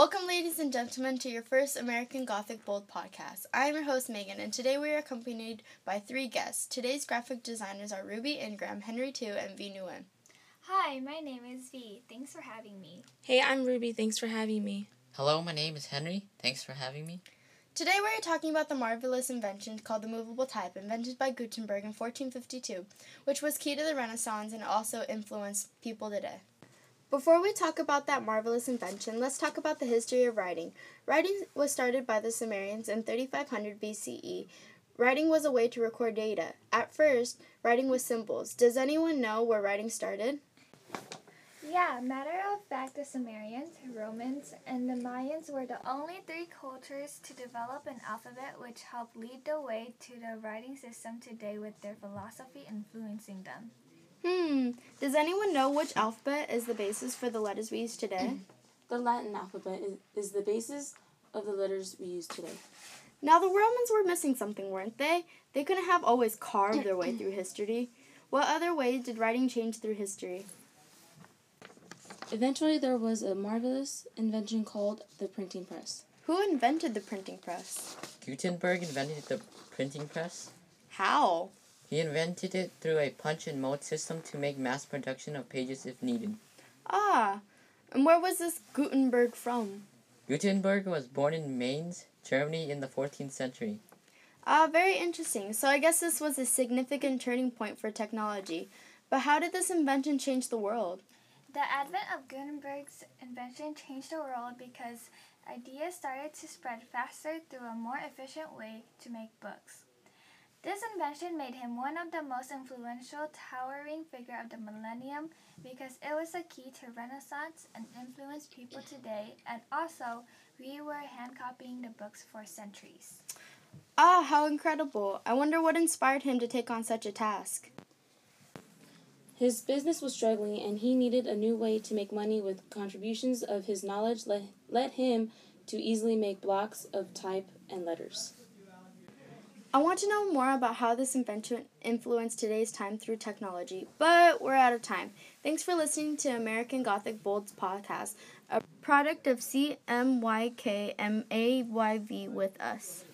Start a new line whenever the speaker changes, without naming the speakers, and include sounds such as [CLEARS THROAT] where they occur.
Welcome, ladies and gentlemen, to your first American Gothic Bold podcast. I am your host, Megan, and today we are accompanied by three guests. Today's graphic designers are Ruby Ingram, Henry Tu, and V Nguyen.
Hi, my name is V. Thanks for having me.
Hey, I'm Ruby. Thanks for having me.
Hello, my name is Henry. Thanks for having me.
Today we are talking about the marvelous invention called the movable type, invented by Gutenberg in 1452, which was key to the Renaissance and also influenced people today. Before we talk about that marvelous invention, let's talk about the history of writing. Writing was started by the Sumerians in 3500 BCE. Writing was a way to record data. At first, writing was symbols. Does anyone know where writing started?
Yeah, matter of fact, the Sumerians, Romans, and the Mayans were the only three cultures to develop an alphabet which helped lead the way to the writing system today with their philosophy influencing them.
Hmm. Does anyone know which alphabet is the basis for the letters we use today? [CLEARS THROAT]
The Latin alphabet is, is the basis of the letters we use today.
Now, the Romans were missing something, weren't they? They couldn't have always carved their way through history. What other ways did writing change through history?
Eventually, there was a marvelous invention called the printing press.
Who invented the printing press?
Gutenberg invented the printing press.
How?
He invented it through a punch and mold system to make mass production of pages if needed.
Ah, and where was this Gutenberg from?
Gutenberg was born in Mainz, Germany in the 14th century.
Ah, very interesting. So I guess this was a significant turning point for technology. But how did this invention change the world?
The advent of Gutenberg's invention changed the world because ideas started to spread faster through a more efficient way to make books. This invention made him one of the most influential towering figure of the millennium because it was a key to Renaissance and influenced people today and also we were hand copying the books for centuries.
Ah, how incredible. I wonder what inspired him to take on such a task.
His business was struggling and he needed a new way to make money with contributions of his knowledge let, led him to easily make blocks of type and letters.
I want to know more about how this invention influenced today's time through technology, but we're out of time. Thanks for listening to American Gothic Bolds podcast, a product of CMYKMAYV with us.